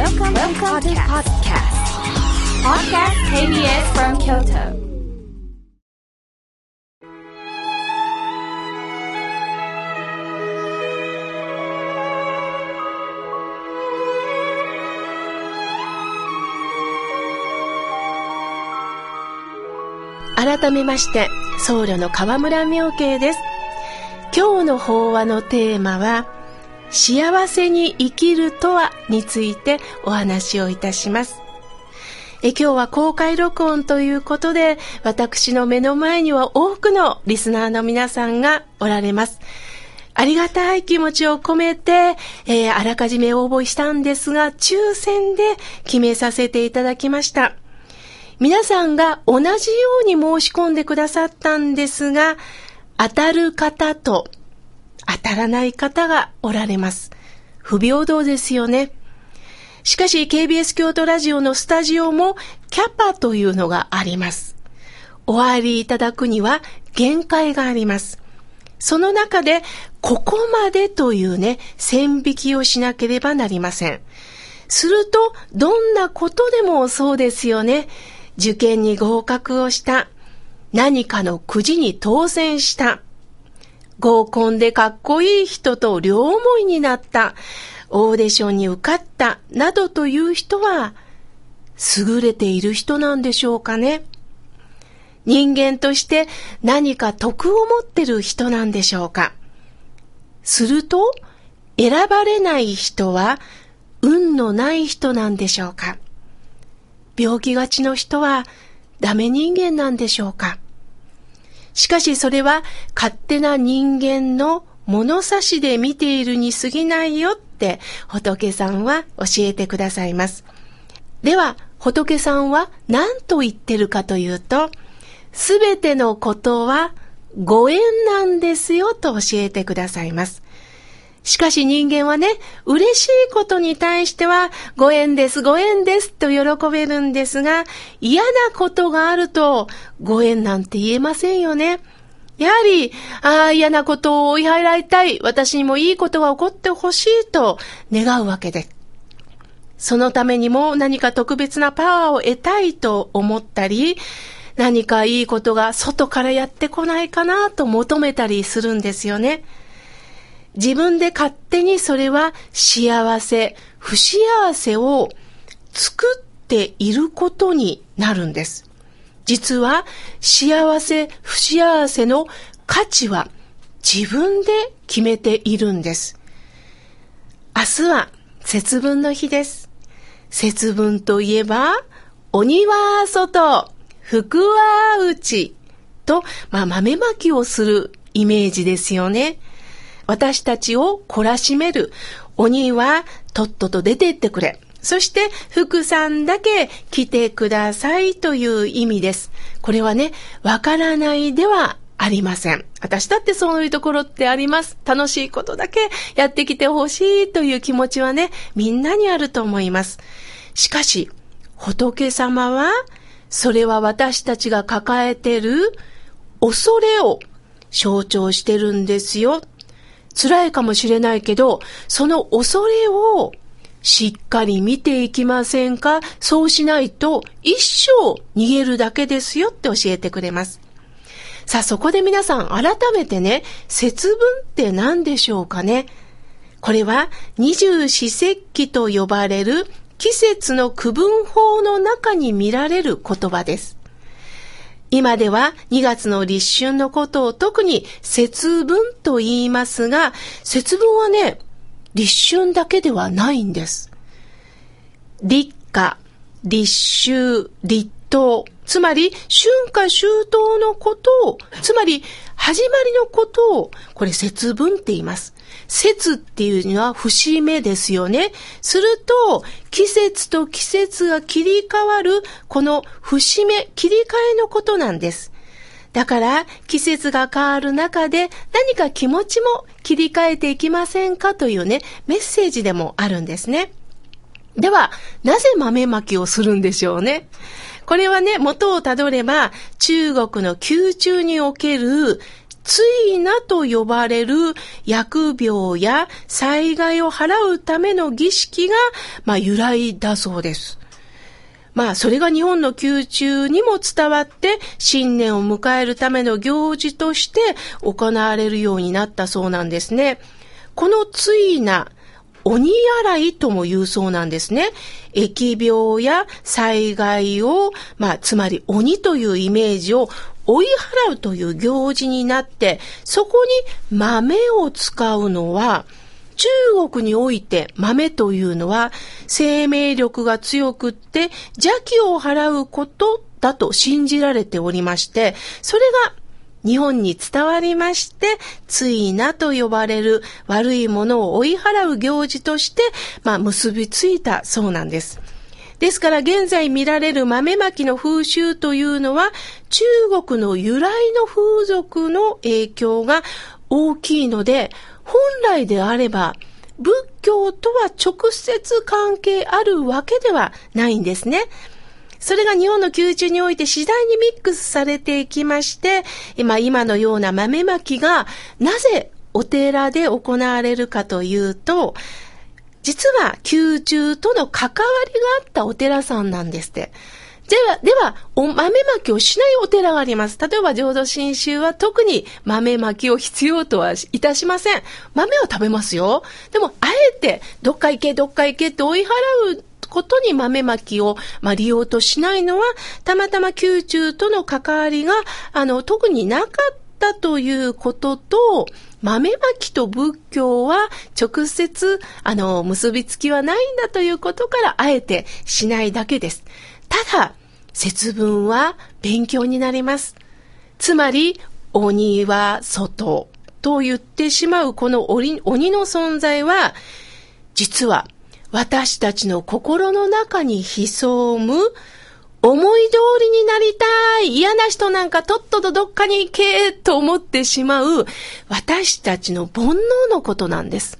Welcome, Welcome to podcast. Podcast KBS from Kyoto. 改めまして僧侶の河村明慶です今日の法話のテーマは幸せに生きるとはについてお話をいたしますえ今日は公開録音ということで私の目の前には多くのリスナーの皆さんがおられますありがたい気持ちを込めて、えー、あらかじめ応募したんですが、抽選で決めさせていただきました。皆さんが同じように申し込んでくださったんですが、当たる方と当たらない方がおられます。不平等ですよね。しかし KBS 京都ラジオのスタジオもキャパというのがあります。お入りいただくには限界があります。その中で、ここまでというね、線引きをしなければなりません。すると、どんなことでもそうですよね。受験に合格をした。何かのくじに当選した。合コンでかっこいい人と両思いになった。オーディションに受かった。などという人は、優れている人なんでしょうかね。人間として何か徳を持ってる人なんでしょうか。すると、選ばれない人は運のない人なんでしょうか。病気がちの人はダメ人間なんでしょうかしかしそれは勝手な人間の物差しで見ているに過ぎないよって仏さんは教えてくださいます。では仏さんは何と言ってるかというと、すべてのことはご縁なんですよと教えてくださいます。しかし人間はね、嬉しいことに対しては、ご縁です、ご縁ですと喜べるんですが、嫌なことがあると、ご縁なんて言えませんよね。やはり、ああ、嫌なことを追い払いたい、私にもいいことが起こってほしいと願うわけで。そのためにも何か特別なパワーを得たいと思ったり、何かいいことが外からやってこないかなと求めたりするんですよね。自分で勝手にそれは幸せ、不幸せを作っていることになるんです。実は幸せ、不幸せの価値は自分で決めているんです。明日は節分の日です。節分といえば、鬼は外、福は内と、まあ、豆まきをするイメージですよね。私たちを懲らしめる。鬼はとっとと出て行ってくれ。そして、福さんだけ来てくださいという意味です。これはね、わからないではありません。私だってそういうところってあります。楽しいことだけやってきてほしいという気持ちはね、みんなにあると思います。しかし、仏様は、それは私たちが抱えてる恐れを象徴してるんですよ。辛いかもしれないけど、その恐れをしっかり見ていきませんか？そうしないと一生逃げるだけですよって教えてくれます。さあそこで皆さん改めてね、節分って何でしょうかね？これは二十四節気と呼ばれる季節の区分法の中に見られる言葉です。今では2月の立春のことを特に節分と言いますが、節分はね、立春だけではないんです。立夏、立秋、立冬、つまり春夏秋冬のことを、つまり始まりのことを、これ節分って言います。節っていうのは節目ですよね。すると、季節と季節が切り替わる、この節目、切り替えのことなんです。だから、季節が変わる中で何か気持ちも切り替えていきませんかというね、メッセージでもあるんですね。では、なぜ豆まきをするんでしょうね。これはね、元をたどれば、中国の宮中におけるついなと呼ばれる疫病や災害を払うための儀式が、まあ、由来だそうです。まあ、それが日本の宮中にも伝わって、新年を迎えるための行事として行われるようになったそうなんですね。このついな、鬼洗いとも言うそうなんですね。疫病や災害を、まあ、つまり鬼というイメージを追い払うという行事になって、そこに豆を使うのは、中国において豆というのは生命力が強くって邪気を払うことだと信じられておりまして、それが日本に伝わりまして、ついなと呼ばれる悪いものを追い払う行事として、まあ、結びついたそうなんです。ですから現在見られる豆まきの風習というのは中国の由来の風俗の影響が大きいので、本来であれば仏教とは直接関係あるわけではないんですね。それが日本の宮中において次第にミックスされていきまして、今、今のような豆まきがなぜお寺で行われるかというと、実は宮中との関わりがあったお寺さんなんですって。では、では、お豆まきをしないお寺があります。例えば、浄土真宗は特に豆まきを必要とはいたしません。豆は食べますよ。でも、あえて、どっか行け、どっか行けって追い払うことに豆まきを、まあ、利用としないのは、たまたま宮中との関わりが、あの、特になかったということと、豆まきと仏教は直接、あの、結びつきはないんだということから、あえてしないだけです。ただ、節分は勉強になります。つまり、鬼は外と言ってしまうこの鬼の存在は、実は私たちの心の中に潜む思い通りになりたい嫌な人なんかとっととどっかに行けと思ってしまう私たちの煩悩のことなんです。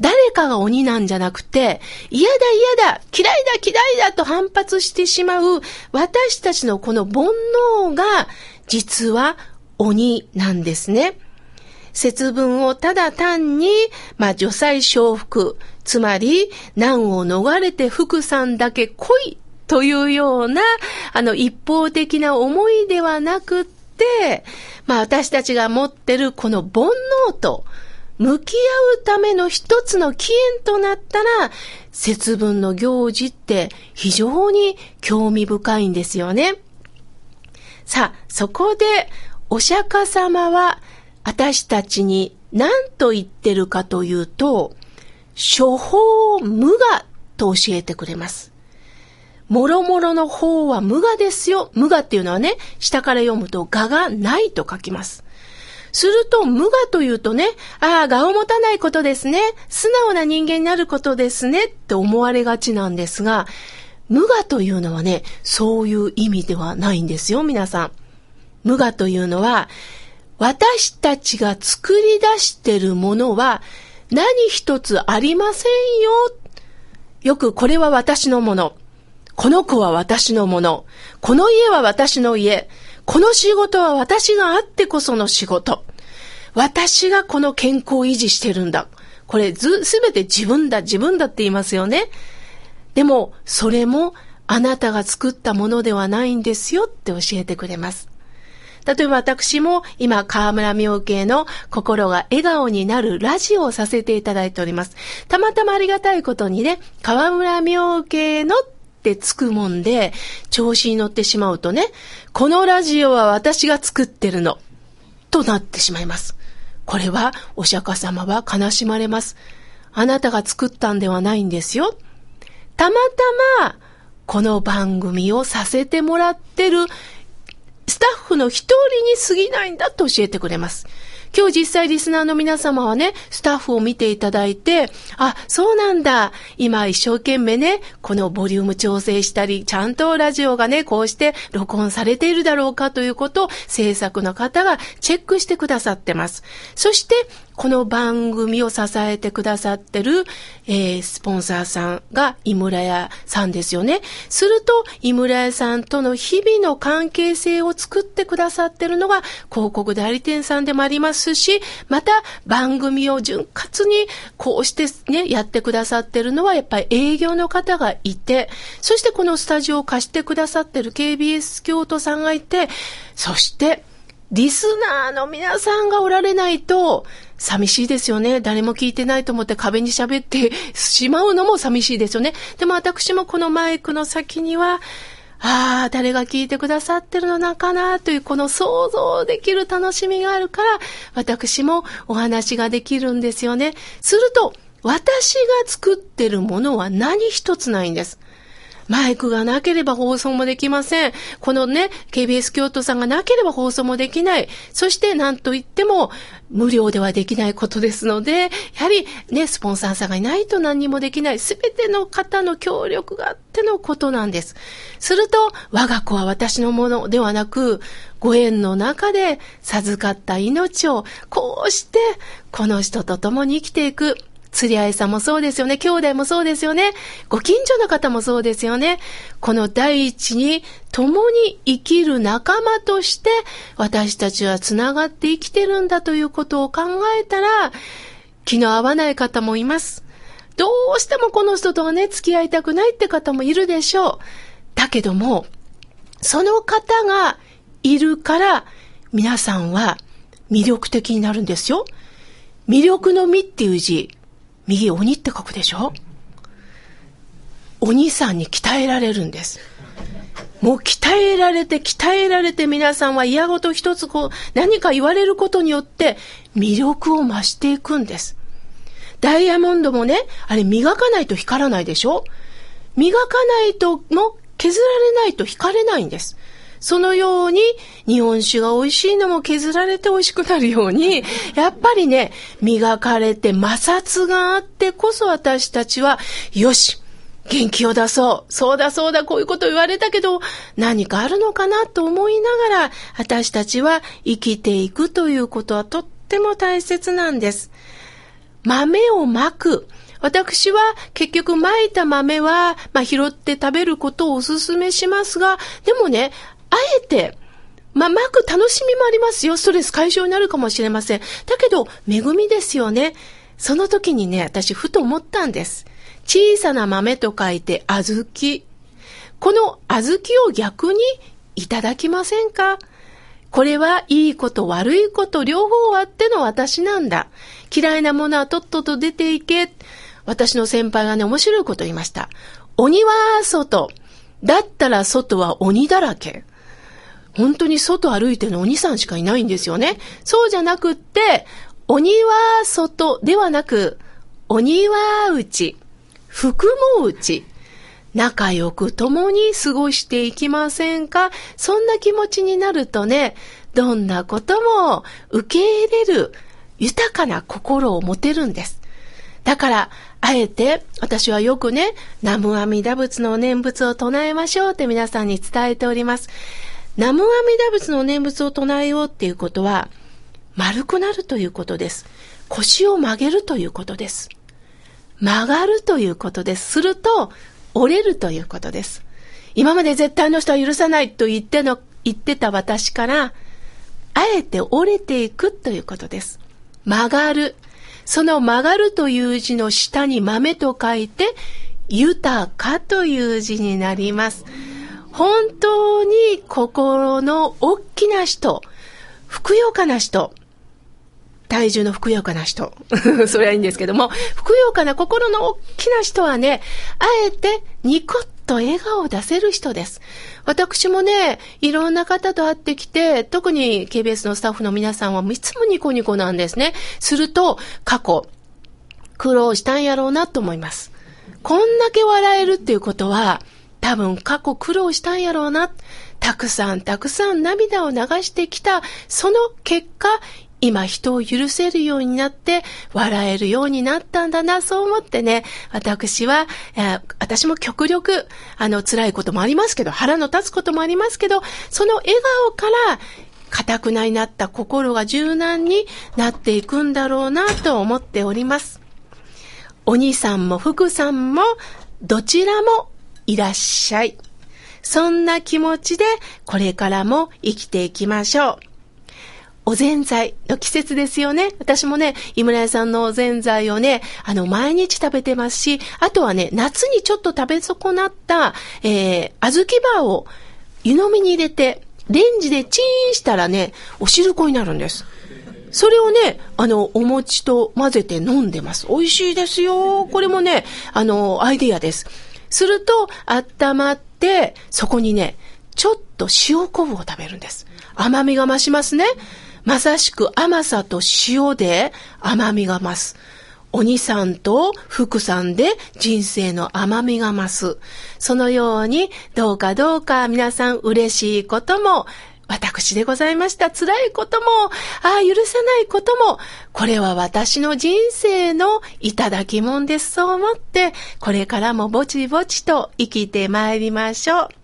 誰かが鬼なんじゃなくて、嫌だ嫌だ嫌いだ嫌いだと反発してしまう私たちのこの煩悩が実は鬼なんですね。節分をただ単に、まあ、除災承服、つまり難を逃れて福さんだけ来いというような、あの、一方的な思いではなくって、まあ、私たちが持ってるこの煩悩と、向き合うための一つの起源となったら、節分の行事って非常に興味深いんですよね。さあ、そこで、お釈迦様は私たちに何と言ってるかというと、処方無我と教えてくれます。もろもろの方は無我ですよ。無我っていうのはね、下から読むと我がないと書きます。すると、無我というとね、ああ、我を持たないことですね。素直な人間になることですね。って思われがちなんですが、無我というのはね、そういう意味ではないんですよ、皆さん。無我というのは、私たちが作り出してるものは、何一つありませんよ。よくこれは私のもの。この子は私のもの。この家は私の家。この仕事は私があってこその仕事。私がこの健康を維持してるんだ。これず、すべて自分だ、自分だって言いますよね。でも、それもあなたが作ったものではないんですよって教えてくれます。例えば私も今、河村明慶の心が笑顔になるラジオをさせていただいております。たまたまありがたいことにね、河村明慶のってつくもんで、調子に乗ってしまうとね、このラジオは私が作ってるの、となってしまいます。これはお釈迦様は悲しまれます。あなたが作ったんではないんですよ。たまたま、この番組をさせてもらってるタッフの一人に過ぎないんだと教えてくれます。今日実際リスナーの皆様はね、スタッフを見ていただいて、あ、そうなんだ。今一生懸命ね、このボリューム調整したり、ちゃんとラジオがね、こうして録音されているだろうかということを制作の方がチェックしてくださってます。そして、この番組を支えてくださってる、えー、スポンサーさんが井村屋さんですよね。すると、井村屋さんとの日々の関係性を作ってくださってるのが広告代理店さんでもありますし、また番組を潤滑にこうしてね、やってくださってるのはやっぱり営業の方がいて、そしてこのスタジオを貸してくださってる KBS 京都さんがいて、そしてリスナーの皆さんがおられないと、寂しいですよね。誰も聞いてないと思って壁に喋ってしまうのも寂しいですよね。でも私もこのマイクの先には、ああ、誰が聞いてくださってるのなかなというこの想像できる楽しみがあるから、私もお話ができるんですよね。すると、私が作ってるものは何一つないんです。マイクがなければ放送もできません。このね、KBS 京都さんがなければ放送もできない。そして何と言っても無料ではできないことですので、やはりね、スポンサーさんがいないと何にもできない。すべての方の協力があってのことなんです。すると、我が子は私のものではなく、ご縁の中で授かった命を、こうして、この人と共に生きていく。釣り合いさんもそうですよね。兄弟もそうですよね。ご近所の方もそうですよね。この第一に共に生きる仲間として私たちは繋がって生きてるんだということを考えたら気の合わない方もいます。どうしてもこの人とはね、付き合いたくないって方もいるでしょう。だけども、その方がいるから皆さんは魅力的になるんですよ。魅力の実っていう字、右鬼って書くでしょ？鬼さんに鍛えられるんです。もう鍛えられて鍛えられて皆さんは嫌ごと一つこう何か言われることによって魅力を増していくんです。ダイヤモンドもね、あれ磨かないと光らないでしょ？磨かないとも削られないと光れないんです。そのように日本酒が美味しいのも削られて美味しくなるように、やっぱりね、磨かれて摩擦があってこそ私たちは、よし元気を出そう。そうだそうだ、こういうこと言われたけど、何かあるのかなと思いながら、私たちは生きていくということはとっても大切なんです。豆をまく。私は結局まいた豆は、まあ、拾って食べることをお勧めしますが、でもね、あえて、まあ、まく楽しみもありますよ。ストレス解消になるかもしれません。だけど、恵みですよね。その時にね、私ふと思ったんです。小さな豆と書いて、小豆。この小豆を逆にいただきませんか？これはいいこと悪いこと両方あっての私なんだ。嫌いなものはとっとと出ていけ。私の先輩がね、面白いこと言いました。鬼は外。だったら外は鬼だらけ。本当に外歩いてるの鬼さんしかいないんですよね。そうじゃなくって、鬼は外ではなく、鬼は内、福も内、仲良く共に過ごしていきませんか？そんな気持ちになるとね、どんなことも受け入れる豊かな心を持てるんです。だから、あえて、私はよくね、南無阿弥陀仏の念仏を唱えましょうって皆さんに伝えております。南無阿弥陀仏の念仏を唱えようっていうことは、丸くなるということです。腰を曲げるということです。曲がるということです。すると、折れるということです。今まで絶対の人は許さないと言っての、言ってた私から、あえて折れていくということです。曲がる。その曲がるという字の下に豆と書いて、豊かという字になります。本当に心の大きな人、ふくよかな人、体重のふくよかな人。それはいいんですけども、ふくよかな心の大きな人はね、あえてニコッと笑顔を出せる人です。私もね、いろんな方と会ってきて、特に KBS のスタッフの皆さんはいつもニコニコなんですね。すると、過去、苦労したんやろうなと思います。こんだけ笑えるっていうことは、多分過去苦労したんやろうな。たくさんたくさん涙を流してきた、その結果、今人を許せるようになって笑えるようになったんだな、そう思ってね、私は、私も極力、あの、辛いこともありますけど、腹の立つこともありますけど、その笑顔から固くなになった心が柔軟になっていくんだろうなと思っております。お兄さんも福さんもどちらもいらっしゃい。そんな気持ちでこれからも生きていきましょう。おぜんざいの季節ですよね。私もね、井村屋さんのおぜんざいをね、あの、毎日食べてますし、あとはね、夏にちょっと食べ損なった、えー、小豆バーを湯飲みに入れて、レンジでチンしたらね、お汁粉になるんです。それをね、あの、お餅と混ぜて飲んでます。美味しいですよ。これもね、あの、アイディアです。すると、温まって、そこにね、ちょっと塩昆布を食べるんです。甘みが増しますね。まさしく甘さと塩で甘みが増す。鬼さんと福さんで人生の甘みが増す。そのように、どうかどうか皆さん嬉しいことも、私でございました。辛いことも、ああ、許せないことも、これは私の人生のいただきもんです。そう思って、これからもぼちぼちと生きてまいりましょう。